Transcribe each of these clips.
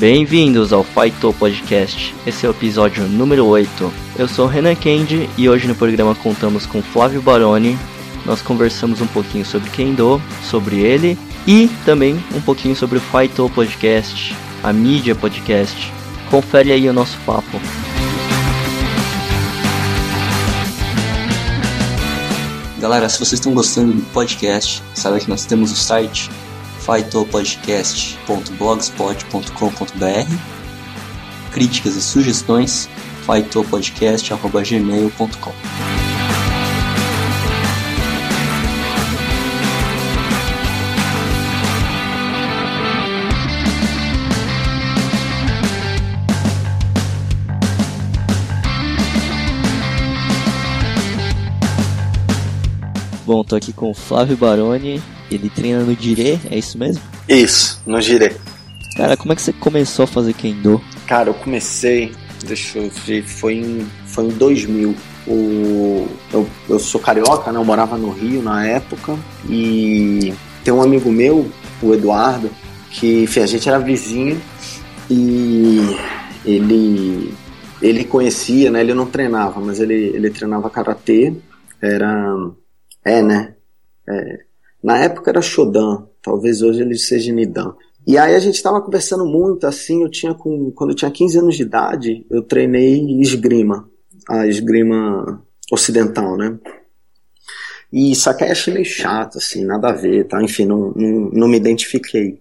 Bem-vindos ao Fightou Podcast. Esse é o episódio número 8. Eu sou Renan Kendi e hoje no programa contamos com Flávio Baroni. Nós conversamos um pouquinho sobre Kendo, sobre ele e também um pouquinho sobre o Fightou Podcast, a mídia podcast. Confere aí o nosso papo. Galera, se vocês estão gostando do podcast, sabe que nós temos o site faitopodcast.blogspot.com.br Críticas e sugestões faitopodcast.gmail.com Bom, tô aqui com o Flávio Baroni. Ele treina no Dire, é isso mesmo? Isso, no Dire. Cara, como é que você começou a fazer Kendo? Cara, eu comecei, deixa eu ver, foi em, foi em 2000. O, eu, eu sou carioca, né? Eu morava no Rio na época. E tem um amigo meu, o Eduardo, que a gente era vizinho e ele ele conhecia, né? Ele não treinava, mas ele, ele treinava karatê. Era é, né? É. Na época era Shodan, talvez hoje ele seja Nidan. E aí a gente estava conversando muito, assim, eu tinha com, quando eu tinha 15 anos de idade, eu treinei esgrima, a esgrima ocidental, né? E aí achei meio chato, assim, nada a ver, tá? Enfim, não, não, não me identifiquei.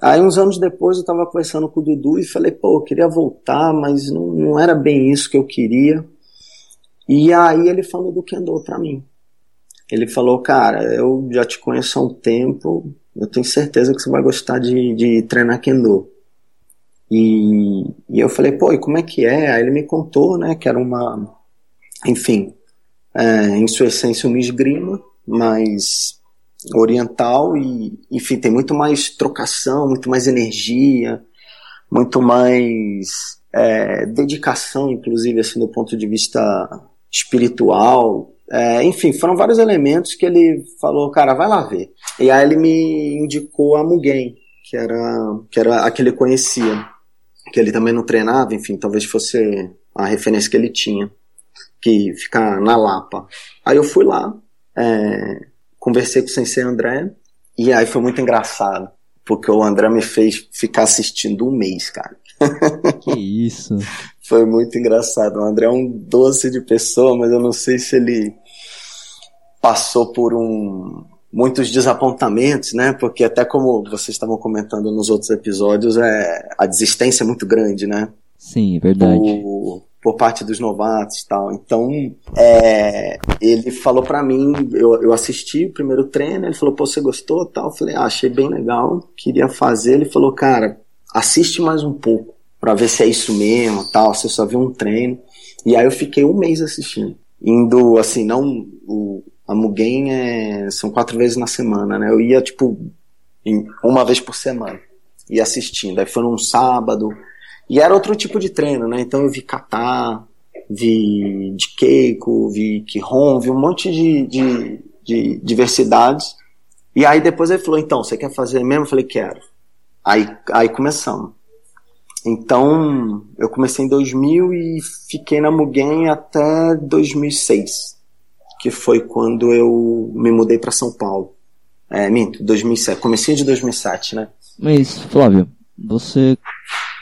Aí uns anos depois eu tava conversando com o Dudu e falei, pô, eu queria voltar, mas não, não era bem isso que eu queria. E aí ele falou do Kendo pra mim ele falou, cara, eu já te conheço há um tempo, eu tenho certeza que você vai gostar de, de treinar Kendo. E, e eu falei, pô, e como é que é? Aí ele me contou, né, que era uma, enfim, é, em sua essência uma esgrima, mas oriental e, enfim, tem muito mais trocação, muito mais energia, muito mais é, dedicação, inclusive, assim, do ponto de vista espiritual, é, enfim, foram vários elementos que ele falou, cara, vai lá ver. E aí ele me indicou a Mugen, que era, que era a que ele conhecia, que ele também não treinava, enfim, talvez fosse a referência que ele tinha, que fica na Lapa. Aí eu fui lá, é, conversei com o sensei André, e aí foi muito engraçado, porque o André me fez ficar assistindo um mês, cara. Que isso. Foi muito engraçado. O André é um doce de pessoa, mas eu não sei se ele passou por um muitos desapontamentos, né? Porque até como vocês estavam comentando nos outros episódios, é a desistência é muito grande, né? Sim, é verdade. Por, por parte dos novatos e tal. Então, é, ele falou para mim, eu, eu assisti o primeiro treino, ele falou, pô, você gostou tal? Eu falei, ah, achei bem legal, queria fazer. Ele falou, cara, assiste mais um pouco para ver se é isso mesmo, tal, se eu só vi um treino. E aí eu fiquei um mês assistindo, indo assim, não o a Mugen é, são quatro vezes na semana, né? Eu ia tipo em, uma vez por semana, ia assistindo. Aí foi num sábado e era outro tipo de treino, né? Então eu vi kata, vi de keiko, vi kihon, vi um monte de, de, de diversidades. E aí depois ele falou, então, você quer fazer mesmo? Eu falei, quero. Aí, aí começamos. Então, eu comecei em 2000 e fiquei na Mugen até 2006, que foi quando eu me mudei para São Paulo. É, minto, 2007, comecei de 2007, né? Mas, Flávio, você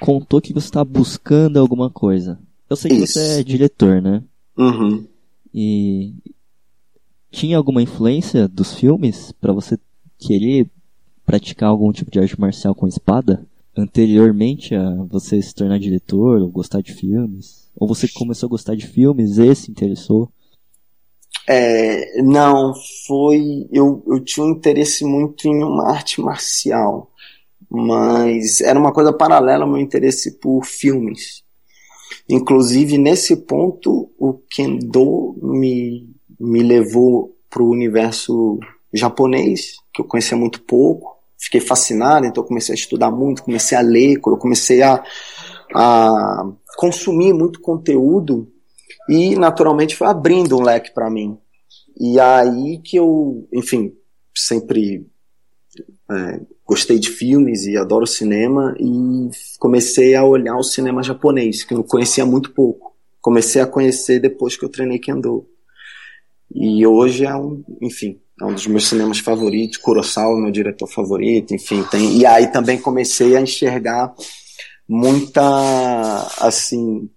contou que você está buscando alguma coisa. Eu sei que Isso. você é diretor, né? Uhum. E tinha alguma influência dos filmes para você querer praticar algum tipo de arte marcial com espada? anteriormente a você se tornar diretor ou gostar de filmes? Ou você começou a gostar de filmes e se interessou? É, não, foi. Eu, eu tinha um interesse muito em uma arte marcial, mas era uma coisa paralela ao meu interesse por filmes. Inclusive, nesse ponto, o Kendo me, me levou para o universo japonês, que eu conhecia muito pouco fiquei fascinado, então comecei a estudar muito, comecei a ler, eu comecei a, a consumir muito conteúdo e naturalmente foi abrindo um leque para mim. E aí que eu, enfim, sempre é, gostei de filmes e adoro cinema e comecei a olhar o cinema japonês, que eu conhecia muito pouco. Comecei a conhecer depois que eu treinei Kendo. E hoje é um, enfim, é um dos meus cinemas favoritos, Kurosawa, meu diretor favorito, enfim, tem. E aí também comecei a enxergar muita assim,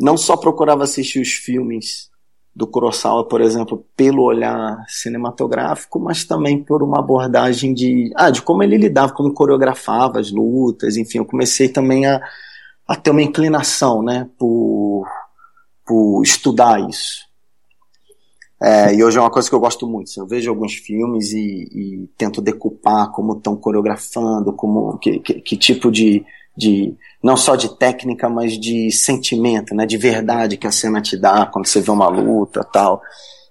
não só procurava assistir os filmes do Kurosawa, por exemplo, pelo olhar cinematográfico, mas também por uma abordagem de, ah, de como ele lidava, como coreografava as lutas, enfim, eu comecei também a, a ter uma inclinação, né, por, por estudar isso. É, e hoje é uma coisa que eu gosto muito. Assim, eu vejo alguns filmes e, e tento decupar como estão coreografando, como que, que, que tipo de, de não só de técnica, mas de sentimento, né, de verdade que a cena te dá quando você vê uma luta, tal.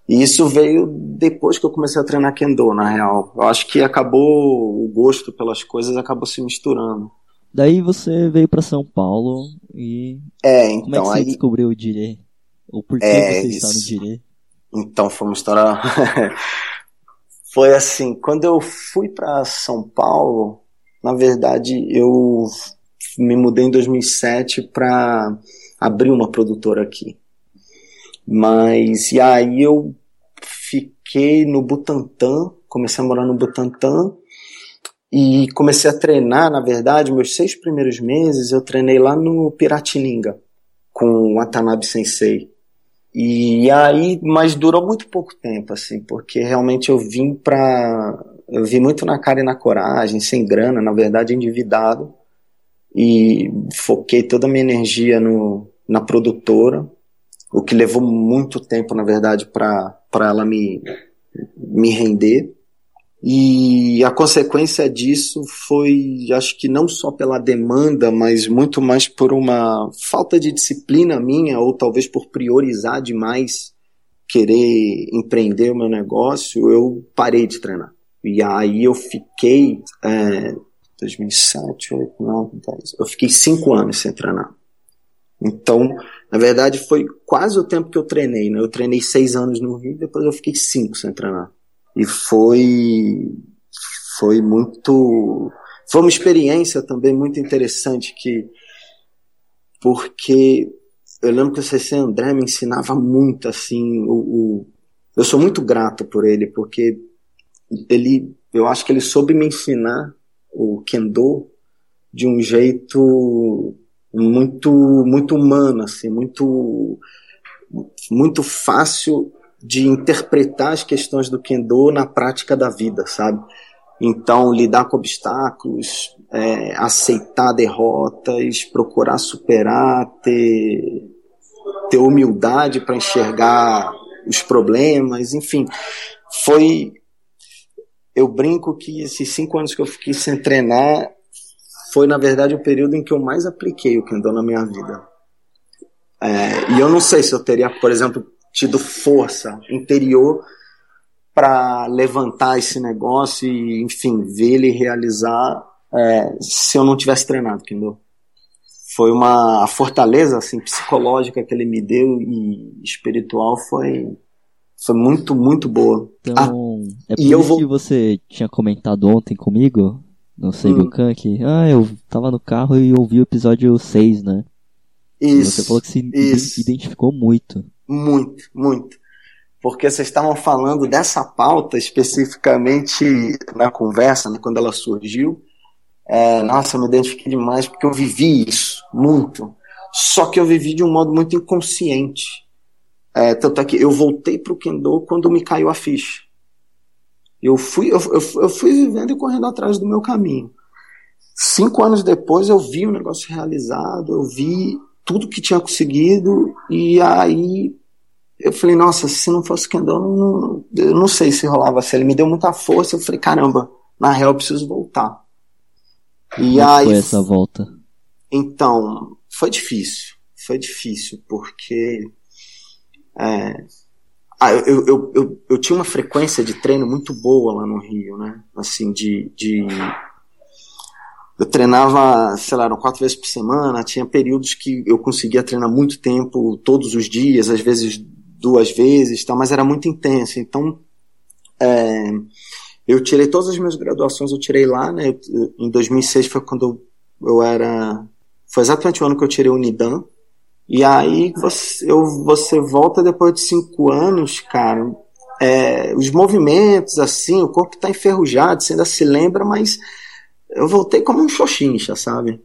E isso veio depois que eu comecei a treinar kendo, na real. Eu acho que acabou o gosto pelas coisas acabou se misturando. Daí você veio para São Paulo e é, então como é que você aí descobriu o dirê? Ou por que É, você está no dirê? Então foi uma história. foi assim, quando eu fui para São Paulo, na verdade eu me mudei em 2007 para abrir uma produtora aqui. Mas e aí eu fiquei no Butantã, comecei a morar no Butantã e comecei a treinar, na verdade, meus seis primeiros meses eu treinei lá no Piratininga com o Watanabe Sensei. E aí, mas durou muito pouco tempo, assim, porque realmente eu vim pra. Eu vim muito na cara e na coragem, sem grana, na verdade, endividado. E foquei toda a minha energia no, na produtora, o que levou muito tempo, na verdade, para ela me, me render. E a consequência disso foi, acho que não só pela demanda, mas muito mais por uma falta de disciplina minha, ou talvez por priorizar demais querer empreender o meu negócio, eu parei de treinar. E aí eu fiquei, é, 2007, 8, 9, 10, eu fiquei cinco anos sem treinar. Então, na verdade, foi quase o tempo que eu treinei, né? Eu treinei seis anos no Rio, depois eu fiquei cinco sem treinar. E foi foi muito foi uma experiência também muito interessante que porque eu lembro que o CC André me ensinava muito assim o, o eu sou muito grato por ele porque ele eu acho que ele soube me ensinar o kendo de um jeito muito muito humano assim muito muito fácil de interpretar as questões do kendo na prática da vida, sabe? Então, lidar com obstáculos, é, aceitar derrotas, procurar superar, ter, ter humildade para enxergar os problemas, enfim. Foi. Eu brinco que esses cinco anos que eu fiquei sem treinar foi, na verdade, o período em que eu mais apliquei o kendo na minha vida. É, e eu não sei se eu teria, por exemplo, tido força interior para levantar esse negócio e, enfim, ver ele realizar é, se eu não tivesse treinado, entendeu? Foi uma a fortaleza assim psicológica que ele me deu e espiritual foi foi muito muito boa. Então, Ah, é por e eu isso vou- que você tinha comentado ontem comigo, no Seibukan, que ah, eu tava no carro e ouvi o episódio 6, né? E Isso. você falou que se isso. identificou muito. Muito, muito. Porque vocês estavam falando dessa pauta especificamente na conversa, né, quando ela surgiu. É, nossa, eu me identifiquei demais porque eu vivi isso, muito. Só que eu vivi de um modo muito inconsciente. É, tanto é que eu voltei para o Kendo quando me caiu a ficha. Eu fui, eu, eu, eu fui vivendo e correndo atrás do meu caminho. Cinco anos depois eu vi o negócio realizado, eu vi tudo que tinha conseguido e aí eu falei, nossa, se não fosse Kendo, eu não, eu não sei se rolava assim. Ele me deu muita força, eu falei, caramba, na real eu preciso voltar. E Como aí, foi essa volta? então, foi difícil. Foi difícil, porque é, ah, eu, eu, eu, eu tinha uma frequência de treino muito boa lá no Rio, né? Assim, de, de eu treinava, sei lá, eram quatro vezes por semana, tinha períodos que eu conseguia treinar muito tempo, todos os dias, às vezes duas vezes, tá, mas era muito intenso. Então, é, eu tirei todas as minhas graduações, eu tirei lá, né? Em 2006 foi quando eu era. Foi exatamente o ano que eu tirei o Unidam. E aí você, eu, você volta depois de cinco anos, cara. É, os movimentos, assim, o corpo tá enferrujado, você ainda se lembra, mas eu voltei como um xoxincha, sabe?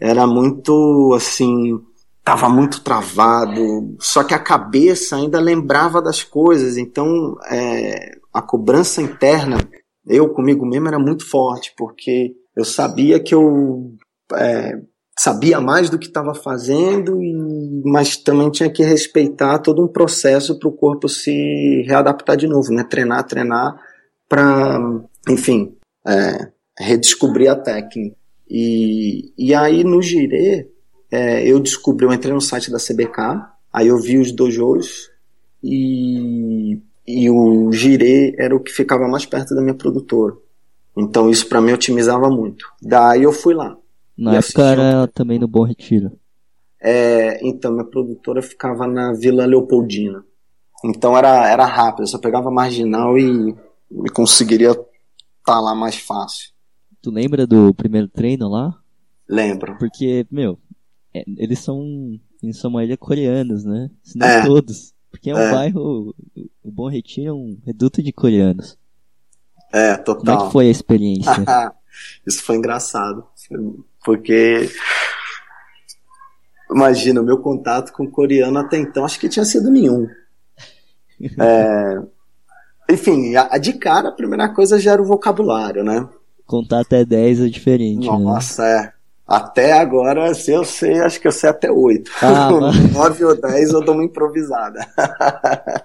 Era muito, assim, tava muito travado, só que a cabeça ainda lembrava das coisas, então é, a cobrança interna, eu comigo mesmo, era muito forte, porque eu sabia que eu é, sabia mais do que estava fazendo, e, mas também tinha que respeitar todo um processo para o corpo se readaptar de novo, né? Treinar, treinar, para, enfim, é, redescobrir a técnica. E, e aí no Girê, é, eu descobri, eu entrei no site da CBK, aí eu vi os dojos e, e o Girê era o que ficava mais perto da minha produtora. Então isso para mim otimizava muito. Daí eu fui lá. Na época era também no Bom Retiro. É, então, minha produtora ficava na Vila Leopoldina. Então era, era rápido, eu só pegava marginal e, e conseguiria estar tá lá mais fácil. Tu lembra do primeiro treino lá? Lembro. Porque, meu, é, eles são, em sua maioria, coreanos, né? Se não é. todos. Porque é um é. bairro, o Bom Retiro é um reduto de coreanos. É, total. Como é que foi a experiência? Isso foi engraçado. Porque imagina, o meu contato com coreano até então acho que tinha sido nenhum. É, enfim, a, a, de cara a primeira coisa já era o vocabulário, né? Contar até 10 é diferente. Né? Nossa, né? é. Até agora, se eu sei, acho que eu sei até 8. Ah, 9 ou 10 eu dou uma improvisada.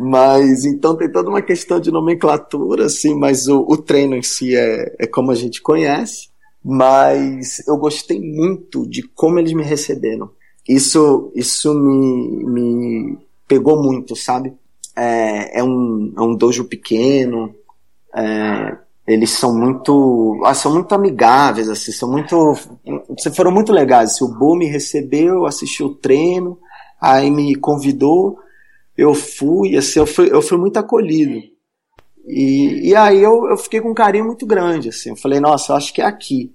mas então tem toda uma questão de nomenclatura, assim, mas o, o treino em si é, é como a gente conhece mas eu gostei muito de como eles me receberam. Isso, isso me, me pegou muito, sabe? É, é, um, é um dojo pequeno, é, eles são muito, ah, são muito amigáveis, assim, são muito, foram muito legais. Assim, o Bo me recebeu, assistiu o treino, aí me convidou, eu fui, assim, eu fui, eu fui muito acolhido. E, e aí eu, eu fiquei com um carinho muito grande, assim. Eu falei, nossa, eu acho que é aqui.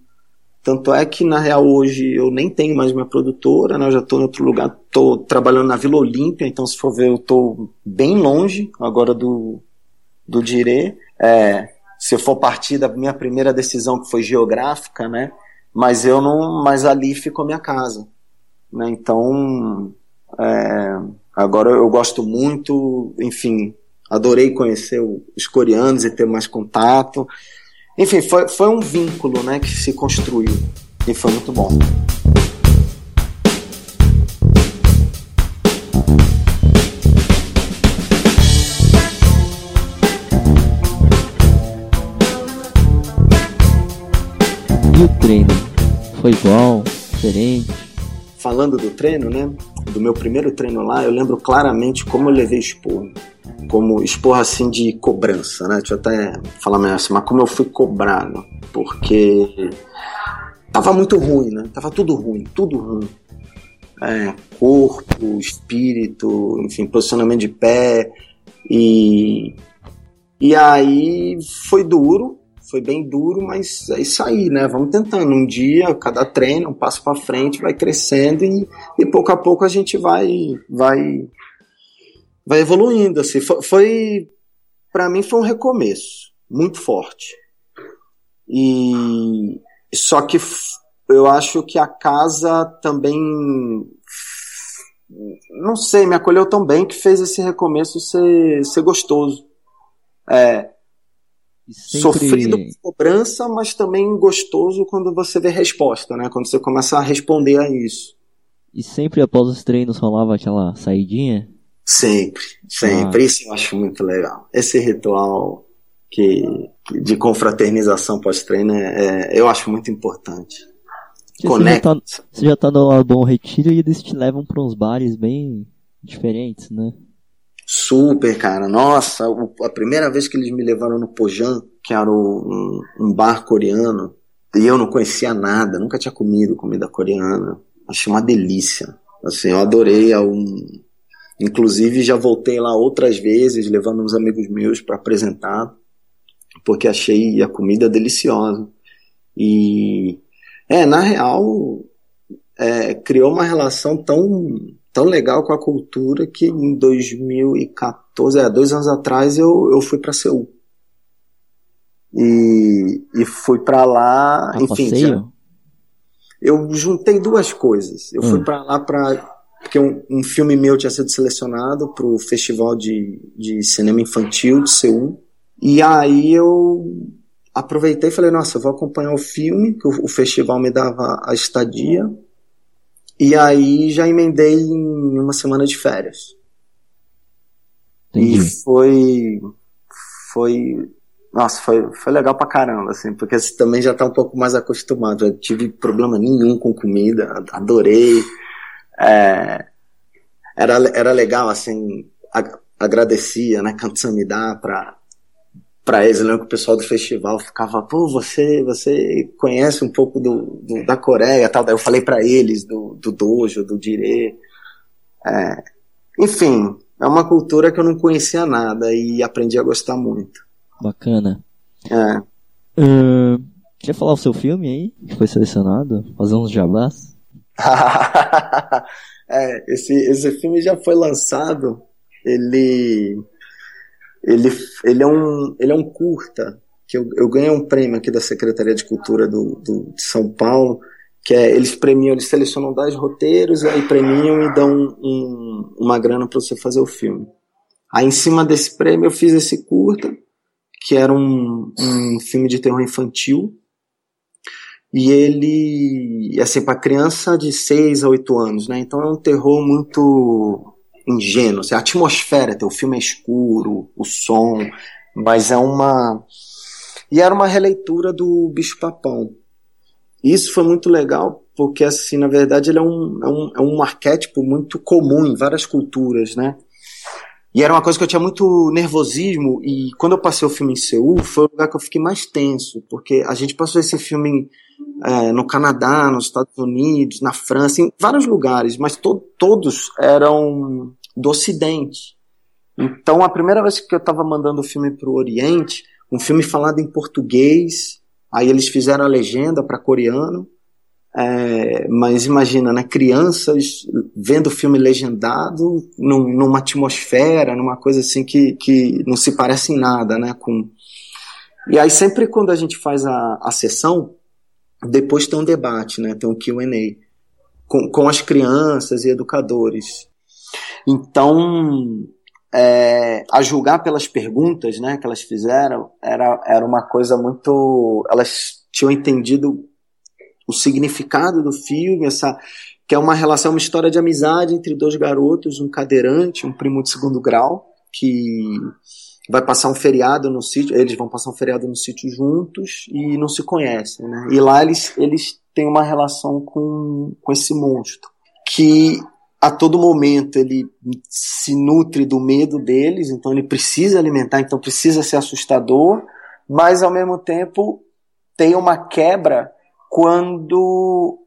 Tanto é que, na real, hoje eu nem tenho mais minha produtora, né? Eu já estou em outro lugar, estou trabalhando na Vila Olímpia, então se for ver, eu estou bem longe agora do, do Dirê. É, se for partir da minha primeira decisão, que foi geográfica, né? Mas eu não. Mas ali ficou minha casa. Né? Então. É, agora eu gosto muito, enfim, adorei conhecer os coreanos e ter mais contato. Enfim, foi, foi um vínculo né, que se construiu e foi muito bom. E o treino? Foi igual? Diferente? Falando do treino, né? Do meu primeiro treino lá, eu lembro claramente como eu levei esporro como expor assim de cobrança, né? Deixa eu até falar melhor assim, mas como eu fui cobrado, porque tava muito ruim, né? Tava tudo ruim, tudo ruim. É, corpo, espírito, enfim, posicionamento de pé e e aí foi duro, foi bem duro, mas é isso aí, né? Vamos tentando. Um dia, cada treino, um passo para frente, vai crescendo e, e pouco a pouco a gente vai, vai vai evoluindo. Assim. Foi, foi para mim foi um recomeço muito forte. E só que eu acho que a casa também não sei, me acolheu tão bem que fez esse recomeço ser, ser gostoso. É, sempre... Sofrido com cobrança, mas também gostoso quando você vê resposta, né? Quando você começa a responder a isso. E sempre após os treinos rolava aquela saidinha? Sempre, sempre. Ah. Isso eu acho muito legal. Esse ritual que, de confraternização pós-treino, é, é, eu acho muito importante. Conecta. Você já, tá, você já tá no Bom Retiro e eles te levam para uns bares bem diferentes, né? Super, cara. Nossa, a primeira vez que eles me levaram no Pojan, que era um, um bar coreano, e eu não conhecia nada, nunca tinha comido comida coreana. Achei uma delícia. Assim, eu adorei. É um, Inclusive já voltei lá outras vezes, levando uns amigos meus para apresentar. porque achei a comida deliciosa. E, é, na real, é, criou uma relação tão, tão legal com a cultura que em 2014, é, dois anos atrás, eu, eu fui para Seul. E, e fui para lá, Ah, enfim. já- eu juntei duas coisas. Eu fui Hum. para lá para porque um, um filme meu tinha sido selecionado para o Festival de, de Cinema Infantil de Seul. E aí eu aproveitei e falei, nossa, eu vou acompanhar o filme, que o, o festival me dava a estadia. E aí já emendei em uma semana de férias. Entendi. E foi. Foi. Nossa, foi, foi legal pra caramba, assim, porque você também já tá um pouco mais acostumado. Eu tive problema nenhum com comida, adorei. É, era, era legal, assim, a- agradecia, né, Kamsamida pra, pra eles. Lembro que o pessoal do festival ficava, pô, você, você conhece um pouco do, do- da Coreia tal. Daí eu falei pra eles do, do dojo, do dire. É, enfim, é uma cultura que eu não conhecia nada e aprendi a gostar muito. Bacana. É. Ahn, quer falar o seu filme aí? Que foi selecionado? Fazer uns jabás? É, esse, esse filme já foi lançado. Ele, ele, ele, é, um, ele é um curta que eu, eu ganhei um prêmio aqui da Secretaria de Cultura do, do, de São Paulo, que é, eles premiam, eles selecionam 10 roteiros, aí premiam e dão um, uma grana para você fazer o filme. Aí em cima desse prêmio eu fiz esse curta, que era um, um filme de terror infantil, e ele, assim, para criança de 6 a 8 anos, né? Então é um terror muito ingênuo. Assim, a atmosfera, o filme é escuro, o som, mas é uma. E era uma releitura do Bicho Papão. Isso foi muito legal, porque, assim, na verdade, ele é um, é um, é um arquétipo muito comum em várias culturas, né? E era uma coisa que eu tinha muito nervosismo, e quando eu passei o filme em Seul, foi o lugar que eu fiquei mais tenso, porque a gente passou esse filme é, no Canadá, nos Estados Unidos, na França, em vários lugares, mas to todos eram do Ocidente. Então, a primeira vez que eu estava mandando o filme para o Oriente, um filme falado em português, aí eles fizeram a legenda para coreano, é, mas imagina, né, crianças vendo o filme legendado num, numa atmosfera, numa coisa assim que, que não se parece em nada, né, com... E aí sempre quando a gente faz a, a sessão, depois tem um debate, né? Tem um Q&A com, com as crianças e educadores. Então, é, a julgar pelas perguntas, né, que elas fizeram, era, era uma coisa muito, elas tinham entendido o significado do filme, essa que é uma relação, uma história de amizade entre dois garotos, um cadeirante, um primo de segundo grau, que vai passar um feriado no sítio, eles vão passar um feriado no sítio juntos e não se conhecem, né? E lá eles, eles têm uma relação com, com esse monstro, que a todo momento ele se nutre do medo deles, então ele precisa alimentar, então precisa ser assustador, mas ao mesmo tempo tem uma quebra quando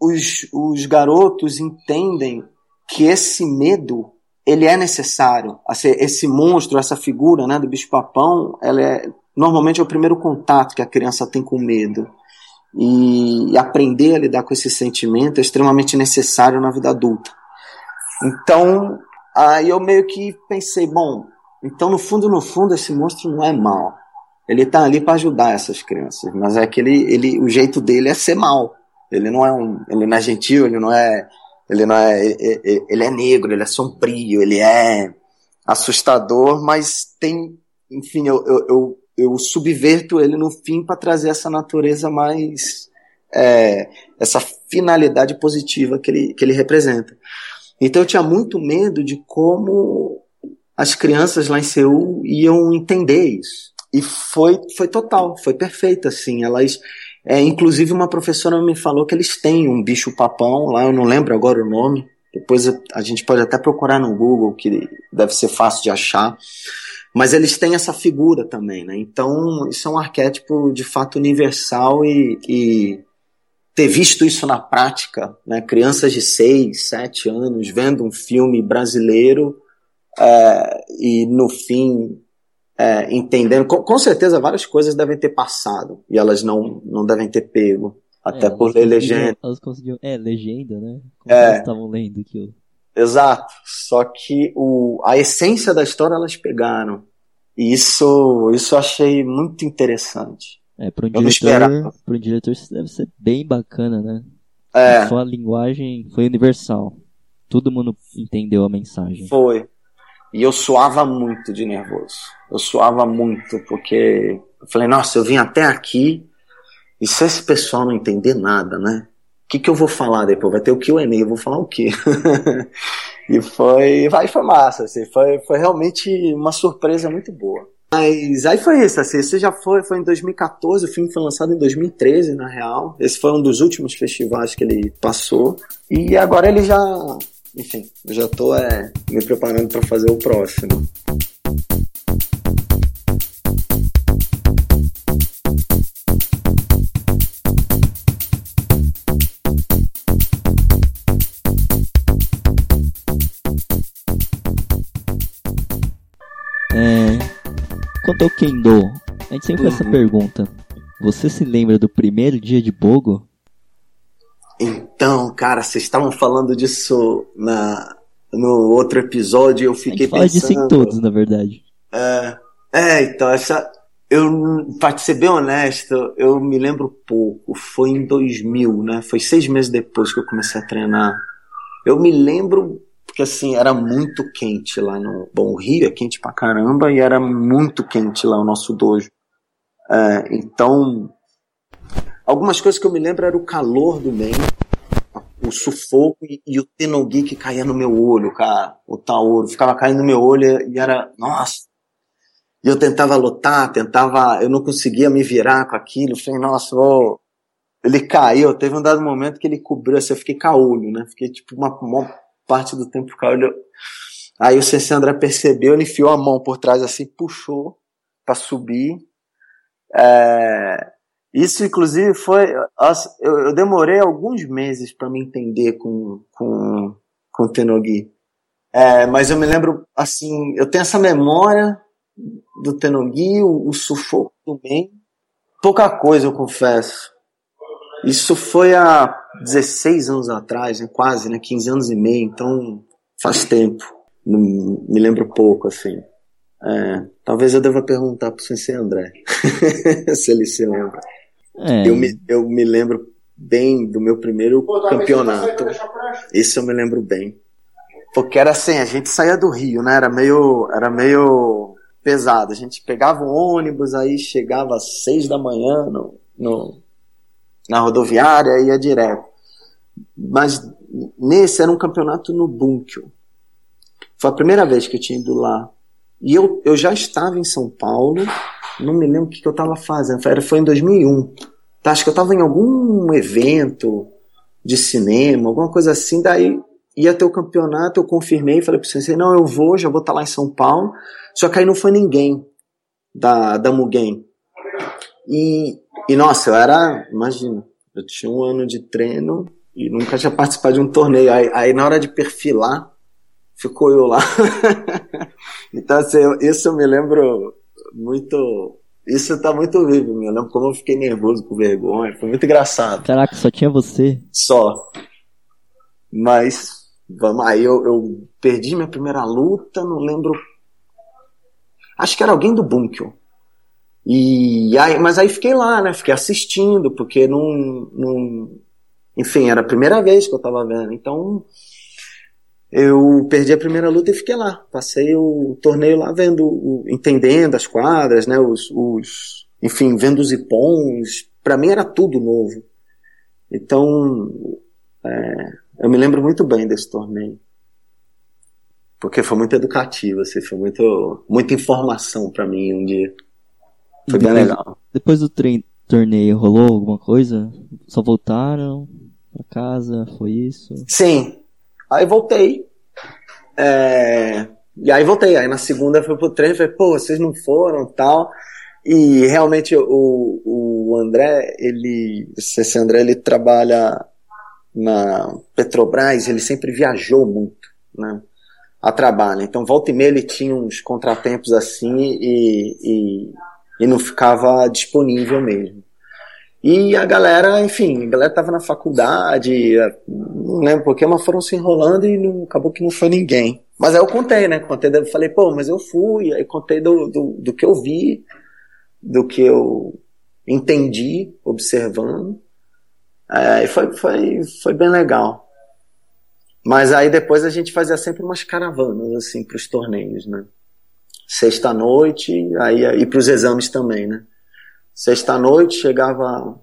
os, os garotos entendem que esse medo ele é necessário. Esse monstro, essa figura né, do bicho-papão, ela é normalmente é o primeiro contato que a criança tem com medo. E, e aprender a lidar com esse sentimento é extremamente necessário na vida adulta. Então, aí eu meio que pensei, bom, então no fundo, no fundo, esse monstro não é mal. Ele está ali para ajudar essas crianças, mas é que ele, ele, o jeito dele é ser mal. Ele não é um, ele não é gentil, ele não é ele não é, ele é negro, ele é sombrio, ele é assustador, mas tem, enfim, eu, eu, eu, eu subverto ele no fim para trazer essa natureza mais, é, essa finalidade positiva que ele, que ele representa. Então eu tinha muito medo de como as crianças lá em Seul iam entender isso. E foi, foi total, foi perfeito, assim, elas, é, inclusive uma professora me falou que eles têm um bicho papão lá, eu não lembro agora o nome. Depois a gente pode até procurar no Google, que deve ser fácil de achar. Mas eles têm essa figura também, né? Então isso é um arquétipo de fato universal e, e ter visto isso na prática, né? Crianças de 6, 7 anos vendo um filme brasileiro é, e no fim é, entendendo. Com, com, certeza várias coisas devem ter passado e elas não, não devem ter pego. Até é, por ler legenda. Elas conseguiam. É, legenda, né? Como é. elas estavam lendo aquilo. Exato. Só que o, a essência da história elas pegaram. E isso, isso eu achei muito interessante. É, para um diretor, um diretor isso deve ser bem bacana, né? É. A sua linguagem foi universal. Todo mundo entendeu a mensagem. Foi. E eu suava muito de nervoso. Eu suava muito, porque eu falei, nossa, eu vim até aqui, e se esse pessoal não entender nada, né? O que, que eu vou falar depois? Vai ter o QA, eu vou falar o quê? e foi, vai, foi massa, assim, foi, foi realmente uma surpresa muito boa. Mas aí foi isso, assim, já foi, foi em 2014, o filme foi lançado em 2013, na real. Esse foi um dos últimos festivais que ele passou. E agora ele já enfim, eu já estou é, me preparando para fazer o próximo. É, quanto ao Kendo, a gente sempre uhum. faz essa uhum. pergunta. Você se lembra do primeiro dia de Bogo? Então, cara, vocês estavam falando disso na, no outro episódio eu fiquei pensando. disso em todos, na verdade. É, é, então, essa. Eu, pra ser bem honesto, eu me lembro pouco. Foi em 2000, né? Foi seis meses depois que eu comecei a treinar. Eu me lembro porque assim, era muito quente lá no. Bom, o Rio é quente pra caramba e era muito quente lá o nosso dojo. É, então, Algumas coisas que eu me lembro era o calor do meio, o sufoco e, e, o tenogui que caía no meu olho, cara. O tauro ficava caindo no meu olho e era, nossa. E eu tentava lutar, tentava, eu não conseguia me virar com aquilo. Falei, nossa, oh. ele caiu. Teve um dado momento que ele cobriu, assim, eu fiquei caolho, né? Fiquei tipo uma, uma parte do tempo caolho. Aí o Sensei André percebeu, ele enfiou a mão por trás assim, puxou para subir. É, isso, inclusive, foi. Eu, demorei alguns meses para me entender com, com, com o Tenogui. É, mas eu me lembro, assim, eu tenho essa memória do Tenogui, o, o sufoco do bem. Pouca coisa, eu confesso. Isso foi há 16 anos atrás, né, quase, né, 15 anos e meio, então faz tempo. Não, me lembro pouco, assim. É, talvez eu deva perguntar pro Sensei André, se ele se lembra. É. Eu, me, eu me lembro bem do meu primeiro Pô, campeonato. Esse eu me lembro bem. Porque era assim, a gente saía do Rio, né? Era meio, era meio pesado. A gente pegava um ônibus, aí chegava às seis da manhã no, no, na rodoviária e ia direto. Mas nesse era um campeonato no Bunkyo. Foi a primeira vez que eu tinha ido lá. E eu, eu já estava em São Paulo não me lembro o que, que eu estava fazendo. Foi, foi em 2001. Tá, acho que eu estava em algum evento de cinema, alguma coisa assim. Daí ia ter o campeonato, eu confirmei, falei para você, não, eu vou, já vou estar tá lá em São Paulo. Só que aí não foi ninguém da, da Mugen. E, e nossa, eu era, imagina, eu tinha um ano de treino e nunca tinha participado de um torneio. Aí, aí na hora de perfilar, ficou eu lá. então, assim, isso eu me lembro muito. Isso tá muito vivo, meu. Eu lembro como eu fiquei nervoso com vergonha. Foi muito engraçado. Caraca, só tinha você? Só. Mas, vamos aí, eu, eu perdi minha primeira luta, não lembro. Acho que era alguém do Bunkyo. E aí, mas aí fiquei lá, né? Fiquei assistindo, porque não, não. Enfim, era a primeira vez que eu tava vendo. Então, eu perdi a primeira luta e fiquei lá. Passei o torneio lá vendo, entendendo as quadras, né? Os, os enfim, vendo os ipons. Para mim era tudo novo. Então, é, eu me lembro muito bem desse torneio. Porque foi muito educativo, assim, foi muito, muita informação para mim um dia. Foi depois, bem legal. Depois do torneio, rolou alguma coisa? Só voltaram pra casa? Foi isso? Sim, Aí voltei. É... E aí voltei. Aí na segunda fui pro treino e falei, pô, vocês não foram tal. E realmente o, o André, ele. Esse André, ele trabalha na Petrobras, ele sempre viajou muito, né? a trabalho. Então, volta e meia ele tinha uns contratempos assim e, e, e não ficava disponível mesmo. E a galera, enfim, a galera tava na faculdade, não lembro porquê, mas foram se enrolando e não, acabou que não foi ninguém. Mas aí eu contei, né? Contei, falei, pô, mas eu fui, aí contei do, do, do que eu vi, do que eu entendi observando. É, e foi, foi, foi bem legal. Mas aí depois a gente fazia sempre umas caravanas, assim, para os torneios, né? Sexta-noite, aí, e para os exames também, né? Sexta-noite, chegava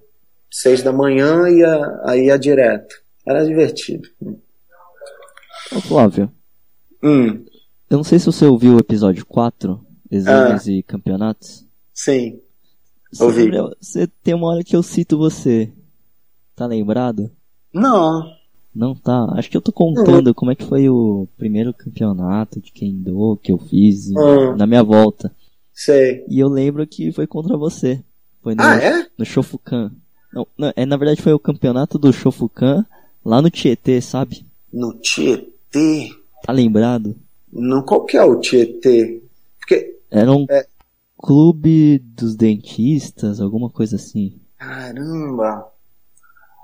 seis da manhã e ia, aí ia direto. Era divertido. Ô Flávio. Hum. Eu não sei se você ouviu o episódio 4, Exames ah. e Campeonatos. Sim. Você, ouvi. Lembra, você tem uma hora que eu cito você. Tá lembrado? Não. Não tá? Acho que eu tô contando uhum. como é que foi o primeiro campeonato de Kendo que eu fiz uhum. na minha volta. Sei. E eu lembro que foi contra você. Foi no, ah, é? no Shofukan. Não, não, é, na verdade foi o campeonato do Shofukan lá no Tietê, sabe? No Tietê? Tá lembrado? Não, qual que é o Tietê? Porque... Era um é... clube dos dentistas, alguma coisa assim. Caramba!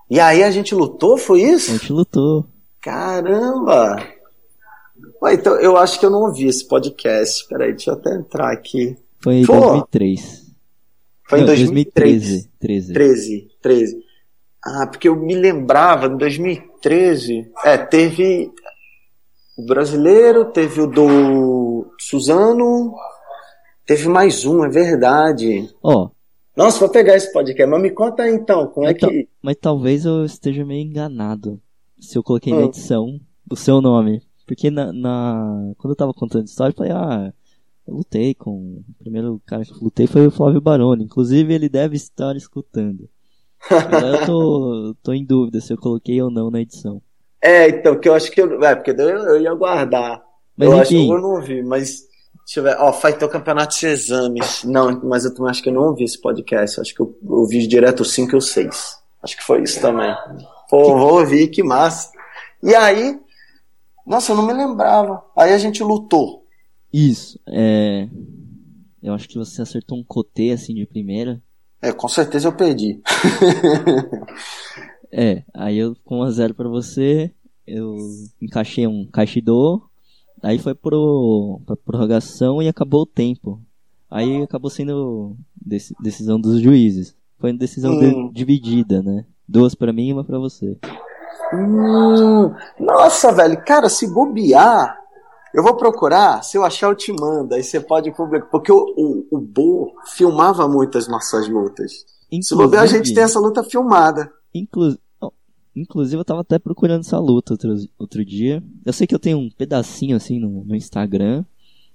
E aí a gente lutou, foi isso? A gente lutou. Caramba! Ué, então eu acho que eu não ouvi esse podcast. Peraí, deixa eu até entrar aqui. Foi em Pô, 2003. Foi em 2013. 2013. 13, 13. Ah, porque eu me lembrava, em 2013, é, teve o brasileiro, teve o do Suzano, teve mais um, é verdade. Ó. Oh, Nossa, vou pegar esse podcast, mas me conta aí então, como é que... Mas talvez eu esteja meio enganado se eu coloquei na ah. edição o seu nome. Porque na, na, quando eu tava contando a história, eu falei, ah, eu lutei com. O primeiro cara que eu lutei foi o Flávio Baroni. Inclusive, ele deve estar escutando. Agora eu tô, tô em dúvida se eu coloquei ou não na edição. É, então, que eu acho que eu. É, porque eu, eu ia guardar. Mas, eu enfim, acho que eu não ouvi, mas. Deixa eu ver. Ó, oh, o campeonato de exames. Não, mas eu acho que eu não ouvi esse podcast. Acho que eu ouvi direto o 5 e o 6. Acho que foi isso também. Pô, vou ouvir, que massa. E aí. Nossa, eu não me lembrava. Aí a gente lutou. Isso, é. Eu acho que você acertou um cotê assim de primeira. É, com certeza eu perdi. é, aí eu com 1 a 0 para você, eu encaixei um Caixidô, aí foi pro pra prorrogação e acabou o tempo. Aí acabou sendo decisão dos juízes. Foi decisão hum. de, dividida, né? Duas para mim e uma para você. Hum, nossa, velho, cara, se bobear, eu vou procurar, se eu achar eu te mando, aí você pode publicar. Porque o, o, o Bo filmava muito as nossas lutas. Inclusive, se bobear, a gente tem essa luta filmada. Inclu, inclusive, eu tava até procurando essa luta outro, outro dia. Eu sei que eu tenho um pedacinho assim no, no Instagram,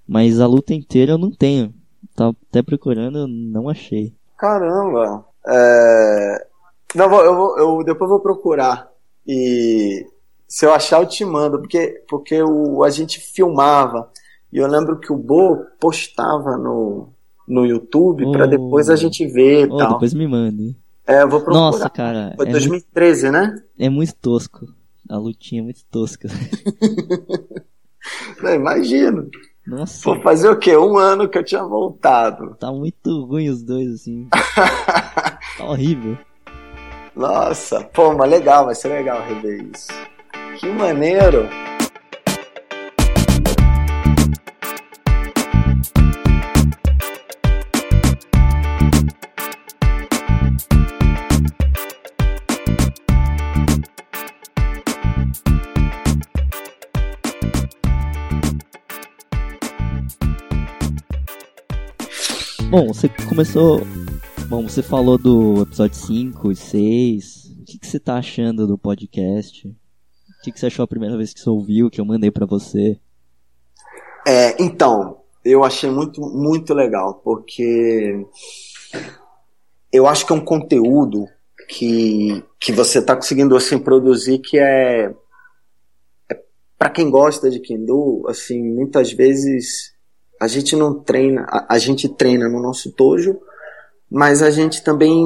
mas a luta inteira eu não tenho. Tava até procurando, não achei. Caramba! É... Não, eu, vou, eu depois vou procurar. E se eu achar, eu te mando, porque, porque o, a gente filmava. E eu lembro que o Bo postava no, no YouTube oh, para depois a gente ver oh, tal. Depois me mande. É, eu vou procurar. Nossa, cara. Foi é 2013, muito, né? É muito tosco. A lutinha é muito tosca. Não, imagino. Nossa. Vou fazer o quê? Um ano que eu tinha voltado. Tá muito ruim os dois, assim. tá horrível. Nossa, pô, mas legal, vai ser legal rever isso. Que maneiro! Bom, você começou. Bom, você falou do episódio 5 e 6. O que, que você tá achando do podcast? Que, que você achou a primeira vez que você ouviu, que eu mandei para você? É, então, eu achei muito, muito legal, porque eu acho que é um conteúdo que, que você está conseguindo assim produzir que é, é para quem gosta de Kendo, assim, muitas vezes a gente não treina, a, a gente treina no nosso tojo, mas a gente também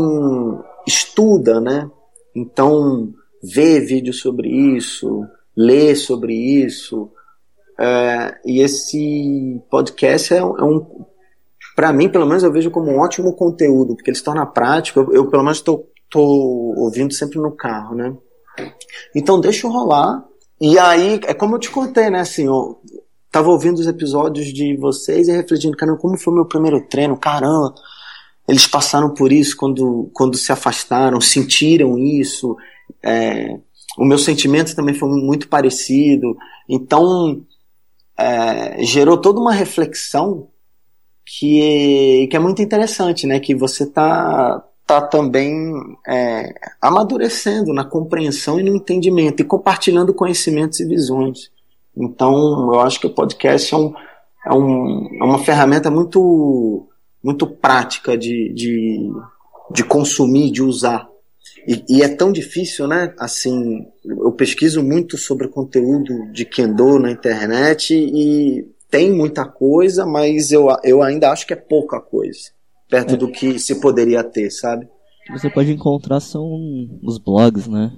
estuda, né? Então, ver vídeo sobre isso, ler sobre isso, É, e esse podcast é, um, é um para mim, pelo menos, eu vejo como um ótimo conteúdo, porque ele se torna prático. Eu, eu pelo menos, estou ouvindo sempre no carro, né? Então, deixa eu rolar. E aí, é como eu te contei, né? Assim, eu tava ouvindo os episódios de vocês e refletindo, caramba, como foi meu primeiro treino? Caramba, eles passaram por isso quando, quando se afastaram, sentiram isso. É, o meu sentimento também foi muito parecido. Então, é, gerou toda uma reflexão que, que é muito interessante, né? Que você tá, tá também é, amadurecendo na compreensão e no entendimento e compartilhando conhecimentos e visões. Então, eu acho que o podcast é, um, é, um, é uma ferramenta muito, muito prática de, de, de consumir, de usar. E, e, é tão difícil, né? Assim, eu pesquiso muito sobre conteúdo de Kendo na internet e tem muita coisa, mas eu, eu ainda acho que é pouca coisa. Perto é. do que se poderia ter, sabe? Você pode encontrar são os blogs, né?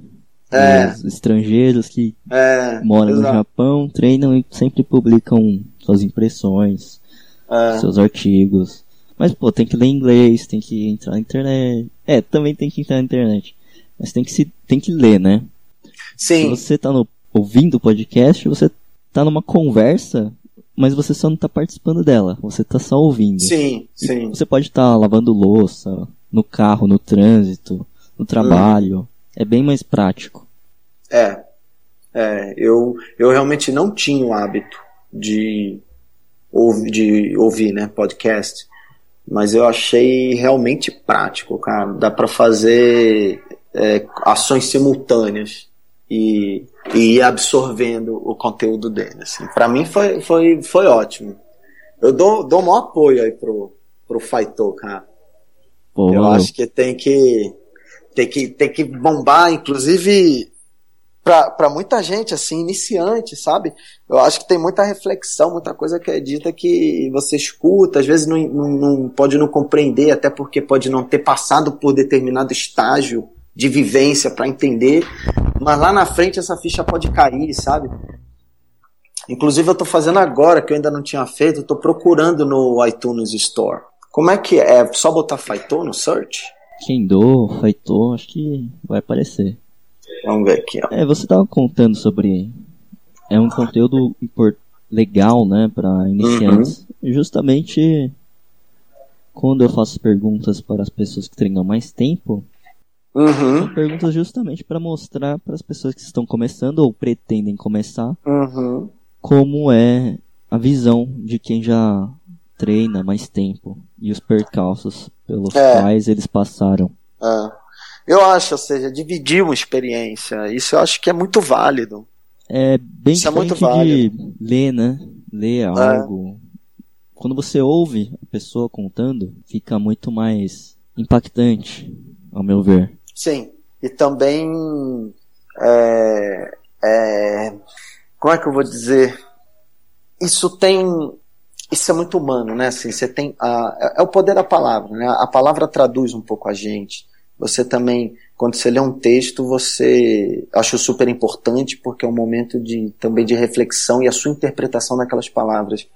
É. Os estrangeiros que é, moram exato. no Japão, treinam e sempre publicam suas impressões, é. seus artigos. Mas, pô, tem que ler inglês, tem que entrar na internet. É, também tem que entrar na internet. Mas tem que, se, tem que ler, né? Sim. Se você tá no, ouvindo o podcast, você tá numa conversa mas você só não está participando dela, você está só ouvindo. Sim, e sim. Você pode estar tá lavando louça, no carro, no trânsito, no trabalho. Hum. É bem mais prático. É. É, eu, eu realmente não tinha o hábito de, de ouvir, né, podcast. Mas eu achei realmente prático, cara. Dá para fazer é, ações simultâneas e, e ir absorvendo o conteúdo dele. Assim. Para mim foi, foi, foi ótimo. Eu dou, dou um apoio aí pro, pro Faito, cara. Pô, eu acho que tem que tem que tem que bombar, inclusive para muita gente assim iniciante, sabe? Eu acho que tem muita reflexão, muita coisa que é dita que você escuta, às vezes não, não, não pode não compreender, até porque pode não ter passado por determinado estágio de vivência para entender, mas lá na frente essa ficha pode cair, sabe? Inclusive eu estou fazendo agora, que eu ainda não tinha feito, estou procurando no iTunes Store. Como é que é? é só botar Faito no search? Kendo, Faito, acho que vai aparecer. Vamos ver aqui, ó. É, você estava contando sobre... É um conteúdo legal, né, para iniciantes. Uhum. Justamente quando eu faço perguntas para as pessoas que treinam mais tempo, Uhum. perguntas justamente para mostrar para as pessoas que estão começando ou pretendem começar uhum. como é a visão de quem já treina mais tempo e os percalços pelos é. quais eles passaram. É. Eu acho, ou seja, dividir uma experiência, isso eu acho que é muito válido. É bem isso é muito válido. de ler, né? Ler é. algo. É. Quando você ouve a pessoa contando, fica muito mais impactante, ao meu ver. Sim. E também. É, é, como é que eu vou dizer? Isso tem. Isso é muito humano, né? Assim, você tem. A, é, o poder da palavra, né? A palavra traduz um pouco a gente. Você também, quando você lê um texto, você acha super importante porque é um momento de também de reflexão e a sua interpretação daquelas palavras.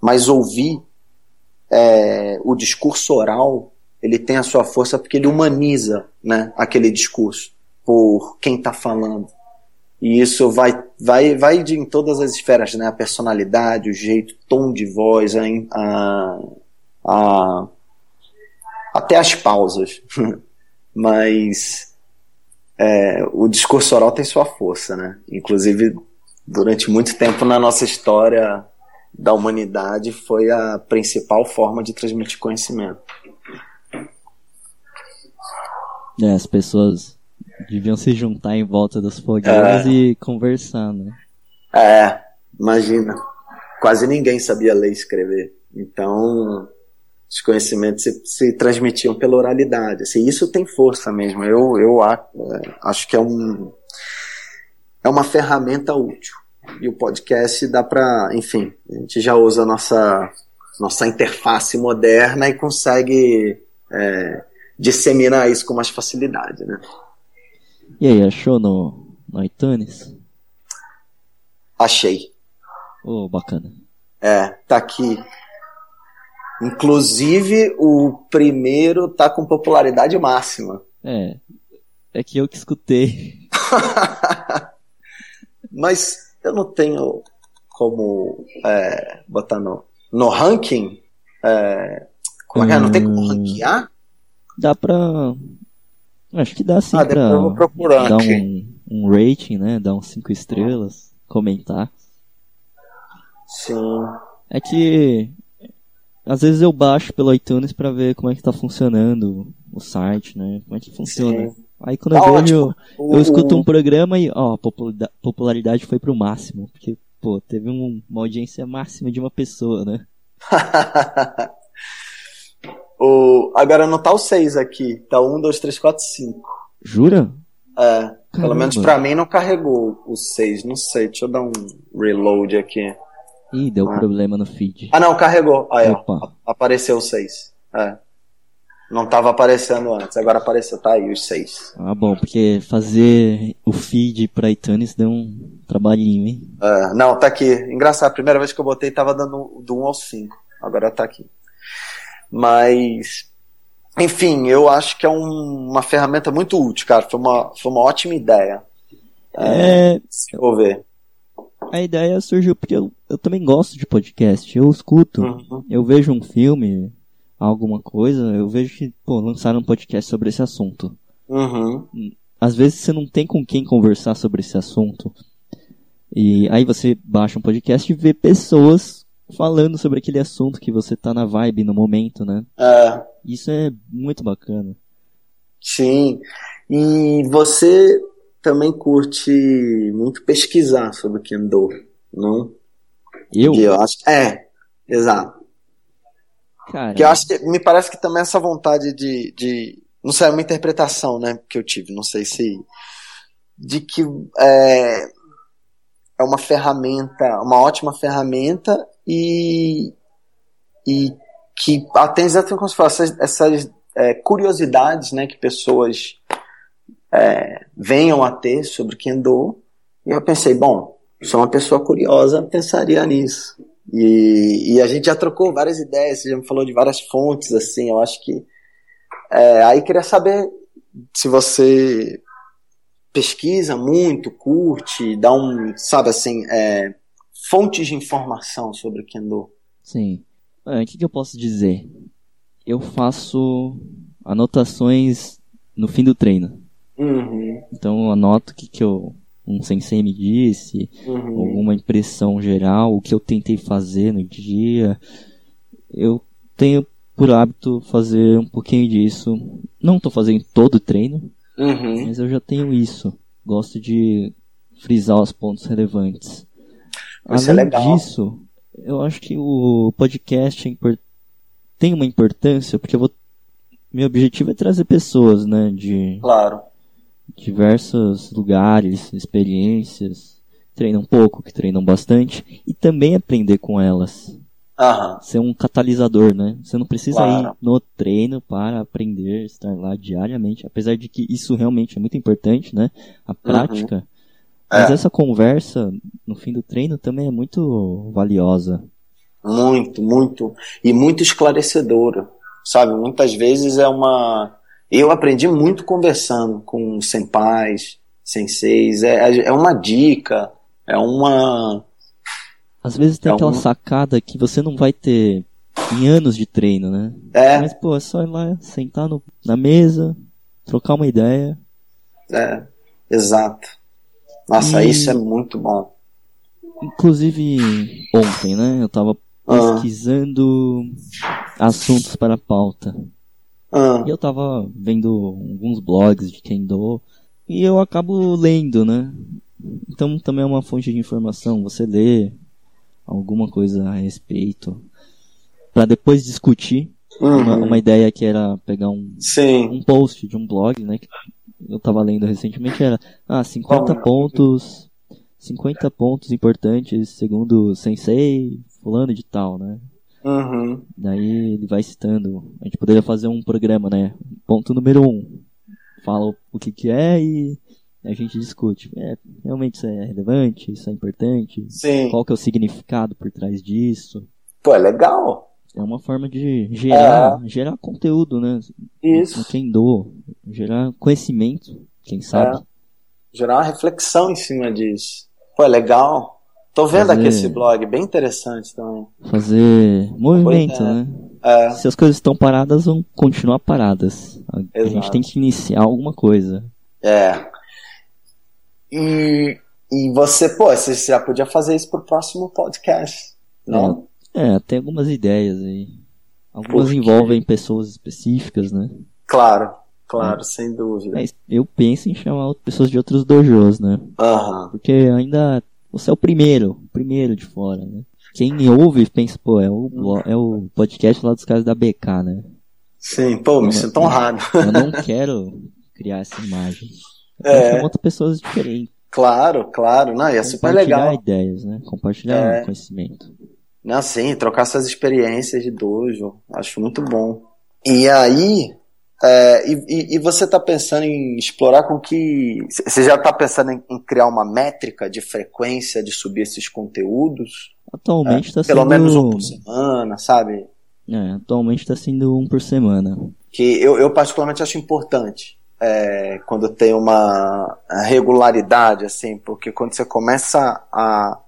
Mas ouvir é, o discurso oral ele tem a sua força porque ele humaniza né, aquele discurso por quem está falando. E isso vai, vai, vai de, em todas as esferas, né? A personalidade, o jeito, tom de voz, a, a, a até as pausas. Mas é, o discurso oral tem sua força, né? Inclusive, durante muito tempo na nossa história da humanidade, foi a principal forma de transmitir conhecimento. É, as pessoas deviam se juntar em volta das fogueiras é. e conversar, né? É, imagina. Quase ninguém sabia ler e escrever. Então, os conhecimentos se, se transmitiam pela oralidade. Assim, isso tem força mesmo. Eu, eu é, acho que é, um, é uma ferramenta útil. E o podcast dá para, enfim, a gente já usa a nossa, nossa interface moderna e consegue é, disseminar isso com mais facilidade, né? E aí, achou no, no iTunes? Achei. Oh, bacana. É, tá aqui. Inclusive, o primeiro tá com popularidade máxima. É. É que eu que escutei. Mas eu não tenho como é, botar no, no ranking. É, como é que é? Não tem como Hum. ranquear? Dá pra. Acho que dá sim Ah, pra eu vou procurar dar um, um rating, né? Dar uns 5 estrelas, comentar. Sim. É que às vezes eu baixo pelo iTunes pra ver como é que tá funcionando o site, né? Como é que funciona. Sim. Aí quando eu Tá vejo, ótimo. O- eu escuto um programa e, ó, a popularidade foi pro máximo. Porque, pô, teve um- uma audiência máxima de uma pessoa, né? o, agora não tá o 6 aqui. Tá 1, 2, 3, 4, 5. Jura? É. Pelo Caramba. menos pra mim não carregou o 6. Não sei. Deixa eu dar um reload aqui. Ih, deu Ah. problema no feed. Ah, não, carregou. Aí, ó. Opa. Apareceu o 6. É. Não tava aparecendo antes. Agora apareceu. Tá aí os 6. Ah, bom, porque fazer o feed pra iTunes deu um trabalhinho, hein? É, não, tá aqui. Engraçado. A primeira vez que eu botei tava dando do 1 ao 5. Agora tá aqui. Mas. Enfim, eu acho que é um- uma ferramenta muito útil, cara. Foi uma, foi uma ótima ideia. É, Vou ver. a ideia surgiu porque eu, eu também gosto de podcast. Eu escuto, Uhum. eu vejo um filme, alguma coisa, eu vejo que, pô, lançaram um podcast sobre esse assunto. Uhum. Às vezes você não tem com quem conversar sobre esse assunto. E aí você baixa um podcast e vê pessoas falando sobre aquele assunto que você tá na vibe no momento, né? É, Isso é muito bacana. sim. E você também curte muito pesquisar sobre Kendo, não? Eu, E eu acho que. É, exato. cara, Que eu acho que me parece que também essa vontade de, de não sei, é uma interpretação, né, que eu tive, não sei se de que é, é uma ferramenta, uma ótima ferramenta e e que atende exatamente como se fosse essas, essas é, curiosidades, né, que pessoas é, venham a ter sobre Kendo. E eu pensei, bom, sou uma pessoa curiosa, pensaria nisso. E, e a gente já trocou várias ideias, você já me falou de várias fontes, assim, eu acho que. é, aí queria saber se você pesquisa muito, curte, dá um, sabe assim, é, fontes de informação sobre Kendo. sim. O que, que eu posso dizer? Eu faço anotações no fim do treino. Uhum, Então eu anoto o que, que eu, um sensei me disse, uhum, alguma impressão geral, o que eu tentei fazer no dia. Eu tenho por hábito fazer um pouquinho disso. Não estou fazendo todo o treino, uhum. mas eu já tenho isso. Gosto de frisar os pontos relevantes. Isso é Além legal. disso, eu acho que o podcast é tem uma importância, porque eu vou... meu objetivo é trazer pessoas, né, de Claro. diversos lugares, experiências, treinam pouco, que treinam bastante, e também aprender com elas. Aham. Ser um catalisador, né? Você não precisa Claro. ir no treino para aprender, estar lá diariamente, apesar de que isso realmente é muito importante, né? A prática. Mas É. essa conversa no fim do treino também é muito valiosa. Muito, muito. E muito esclarecedora. Sabe? Muitas vezes é uma. Eu aprendi muito conversando com senpais, senseis. É, é uma dica, é uma. Às vezes tem É aquela um- sacada que você não vai ter em anos de treino, né? É, Mas, pô, é só ir lá, sentar no, na mesa, trocar uma ideia. é, exato. Nossa, E- isso é muito bom. Inclusive, ontem, né? Eu tava Ah. pesquisando assuntos para a pauta. Ah, E eu tava vendo alguns blogs de Kendo. E eu acabo lendo, né? Então também é uma fonte de informação. Você lê alguma coisa a respeito. Pra depois discutir. Uma, uhum. uma ideia que era pegar um, Sim, um post de um blog, né? Que eu tava lendo recentemente era, ah, 50 Como? pontos, 50 pontos importantes segundo sensei fulano de tal, né? uhum. Daí ele vai citando, a gente poderia fazer um programa, né? Ponto número um, fala o que que é e a gente discute. É, realmente isso é relevante, isso é importante? Sim. Qual que é o significado por trás disso? Pô, é legal. É uma forma de gerar, é. gerar conteúdo, né? Isso. Quem doa, gerar conhecimento, quem sabe. É. Gerar uma reflexão em cima disso. Pô, é legal. Tô vendo fazer, aqui esse blog, bem interessante também. Fazer movimento, é. né? É. Se as coisas estão paradas, vão continuar paradas. A, a gente tem que iniciar alguma coisa. É. E, e você, pô, você já podia fazer isso pro próximo podcast, não? É, é tem algumas ideias aí. Algumas envolvem pessoas específicas, né? Claro, claro, sem dúvida. Mas eu penso em chamar pessoas de outros dojos, né? Uhum. Porque ainda você é o primeiro, o primeiro de fora, né? Quem ouve pensa, pô, é o, é o podcast lá dos caras da BK, né? Sim, pô, me sinto honrado. Eu não quero criar essa imagem. Eu é. outras pessoas diferentes. Claro, claro. Não, e é super legal. Compartilhar ideias, né? Compartilhar é. conhecimento. Não, sim, trocar suas experiências de dojo. Acho muito bom. E aí, é, e, e, você está pensando em explorar com que. Você já está pensando em, em, criar uma métrica de frequência de subir esses conteúdos? Atualmente está é, sendo. Pelo menos um por semana, sabe? É, atualmente está sendo um por semana. Que eu, eu particularmente acho importante. É, quando tem uma regularidade, assim, porque quando você começa a,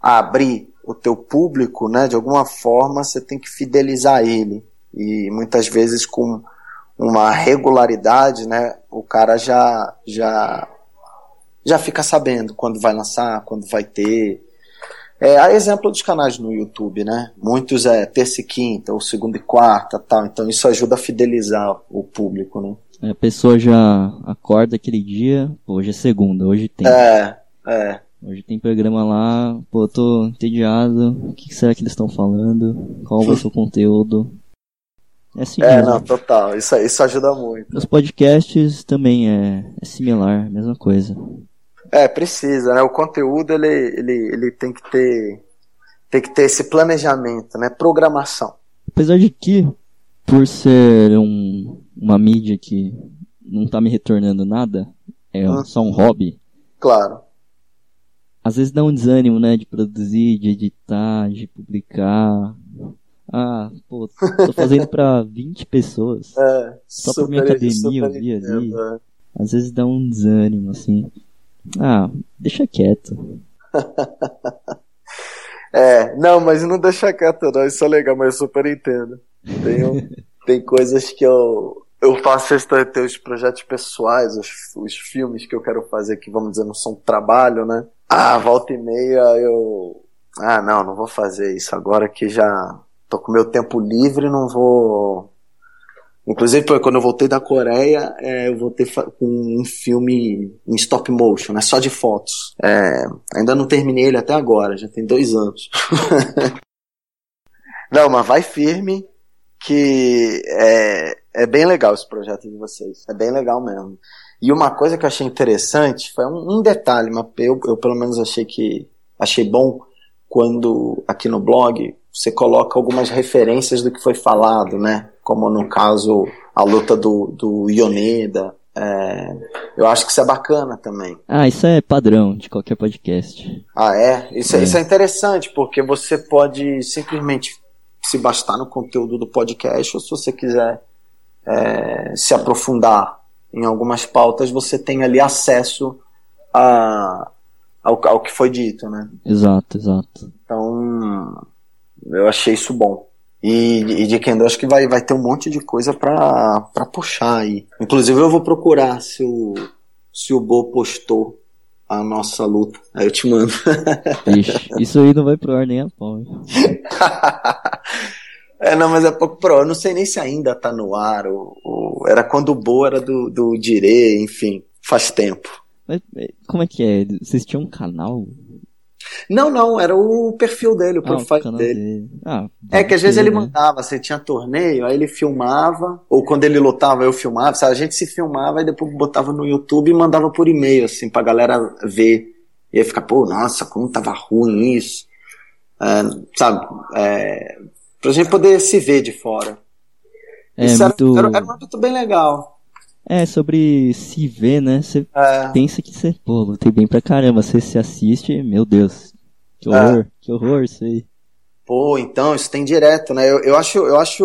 a abrir o teu público, né, de alguma forma você tem que fidelizar ele. E muitas vezes com uma regularidade, né, o cara já já já fica sabendo quando vai lançar, quando vai ter. É a exemplo dos canais no YouTube, né? Muitos é terça e quinta, ou segunda e quarta, tal. Então isso ajuda a fidelizar o público, né? É, a pessoa já acorda aquele dia, hoje é segunda, hoje tem. É, é. Hoje tem programa lá, pô, eu tô entediado, o que será que eles estão falando? Qual vai ser o conteúdo? É assim É, mesmo. não, total. Isso, isso ajuda muito. Nos podcasts também é, é similar, mesma coisa. É, precisa, né? O conteúdo ele, ele, ele tem que ter tem que ter esse planejamento, né? Programação. Apesar de que, por ser um, uma mídia que não tá me retornando nada, é hum. só um hobby. Claro. Às vezes dá um desânimo, né? De produzir, de editar, de publicar. Ah, pô, tô fazendo pra 20 pessoas. É, só pra minha academia eu vi ali. É. Às vezes dá um desânimo, assim. Ah, deixa quieto. é, não, mas não deixa quieto não, isso é legal, mas eu super entendo. Tem, tem coisas que eu, eu faço questão de ter os projetos pessoais, os, os filmes que eu quero fazer que, vamos dizer, não são trabalho, né? Ah, volta e meia eu... Ah, não, não vou fazer isso agora que já tô com meu tempo livre, não vou. Inclusive, quando eu voltei da Coreia, é, eu voltei com um filme em stop motion, né? Só de fotos. É, ainda não terminei ele até agora, já tem dois anos. não, mas vai firme, que é, é bem legal esse projeto de vocês. É bem legal mesmo. E uma coisa que eu achei interessante foi um, um detalhe, mas eu, eu pelo menos achei que achei bom quando aqui no blog você coloca algumas referências do que foi falado, né? Como no caso a luta do, do Yoneda. É, eu acho que isso é bacana também. Ah, isso é padrão de qualquer podcast. Ah, é? Isso é, é. isso é interessante, porque você pode simplesmente se bastar no conteúdo do podcast, ou se você quiser é, se aprofundar em algumas pautas, você tem ali acesso a, ao, ao que foi dito, né? Exato, exato. Então, eu achei isso bom. E, e de Kendo acho que vai, vai ter um monte de coisa pra, pra puxar aí. Inclusive eu vou procurar se o, se o Bo postou a nossa luta. Aí eu te mando. Ixi, isso aí não vai pro ar nem a pau. é, não, mas é pouco pro. Eu não sei nem se ainda tá no ar. Ou, ou... Era quando o Bo era do, do Dire, enfim, faz tempo. Mas, como é que é? Vocês tinham um canal não, não, era o perfil dele, o ah, profile o dele. dele. Ah, é que às vezes ele né? mandava, você tinha torneio, aí ele filmava, ou quando ele lotava eu filmava, sabe? A gente se filmava e depois botava no YouTube e mandava por e-mail, assim, pra galera ver. E aí ficar, pô, nossa, como tava ruim isso. É, sabe? É, pra gente poder se ver de fora. É, isso muito... era, era, era um âmbito bem legal. É, sobre se ver, né? Você É, pensa que você, pô, lutei bem pra caramba. Você se assiste, meu Deus. Que horror, que horror isso aí. pô, então, isso tem direto, né? Eu, eu acho, eu acho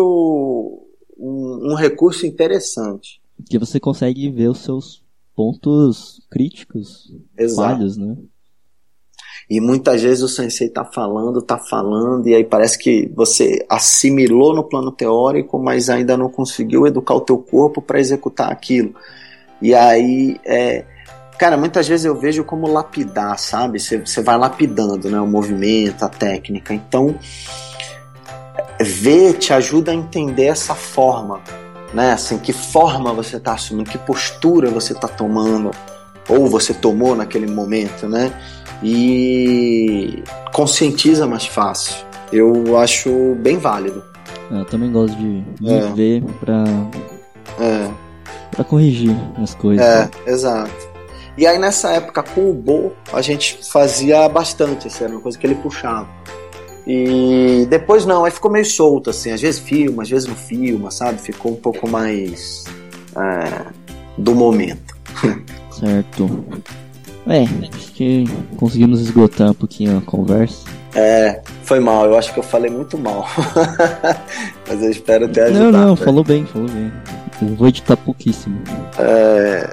um, um recurso interessante. Porque você consegue ver os seus pontos críticos, Exato. falhos, né? E muitas vezes o sensei tá falando, tá falando, e aí parece que você assimilou no plano teórico, mas ainda não conseguiu educar o teu corpo para executar aquilo. E aí, é, cara, muitas vezes eu vejo como lapidar, sabe? Você, vai lapidando, né? O movimento, a técnica. Então, ver te ajuda a entender essa forma, né? Assim, que forma você tá assumindo, que postura você tá tomando, ou você tomou naquele momento, né? E conscientiza mais fácil. Eu acho bem válido. Eu também gosto de me É. ver pra, É, pra corrigir as coisas. é, exato. E aí nessa época com o Bo, a gente fazia bastante, assim, era uma coisa que ele puxava. E depois não, aí ficou meio solto, assim, às vezes filma, às vezes não filma, sabe? Ficou um pouco mais é, do momento. Certo. É, acho que conseguimos esgotar um pouquinho a conversa. É, foi mal, eu acho que eu falei muito mal. Mas eu espero ter Não, ajudado. não, né? falou bem, falou bem. Eu vou editar pouquíssimo. É,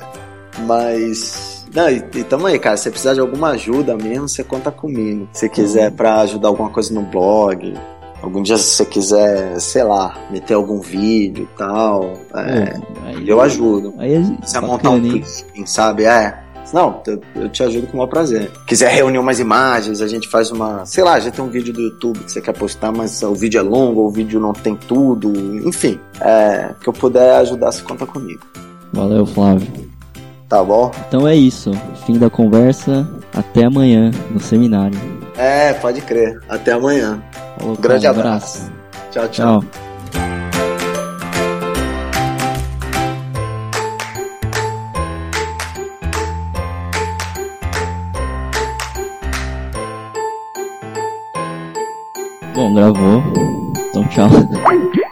mas. Não, e, e tamo aí, cara. Se você precisar de alguma ajuda mesmo, você conta comigo. Se quiser pra ajudar alguma coisa no blog, algum dia se você quiser, sei lá, meter algum vídeo e tal, é, aí, eu ajudo. Aí é Se montar um briefing, sabe? É. Não, eu, te ajudo com o maior prazer. Quiser reunir umas imagens, a gente faz uma. Sei lá, já tem um vídeo do YouTube que você quer postar, mas o vídeo é longo, ou o vídeo não tem tudo. Enfim, é, que eu puder ajudar, se conta comigo. Valeu, Flávio. Tá bom? Então é isso. Fim da conversa. Até amanhã no seminário. É, pode crer. Até amanhã. Falou, Grande cara, um abraço. Tchau, tchau. Tchau. Bom, gravou. Então tchau.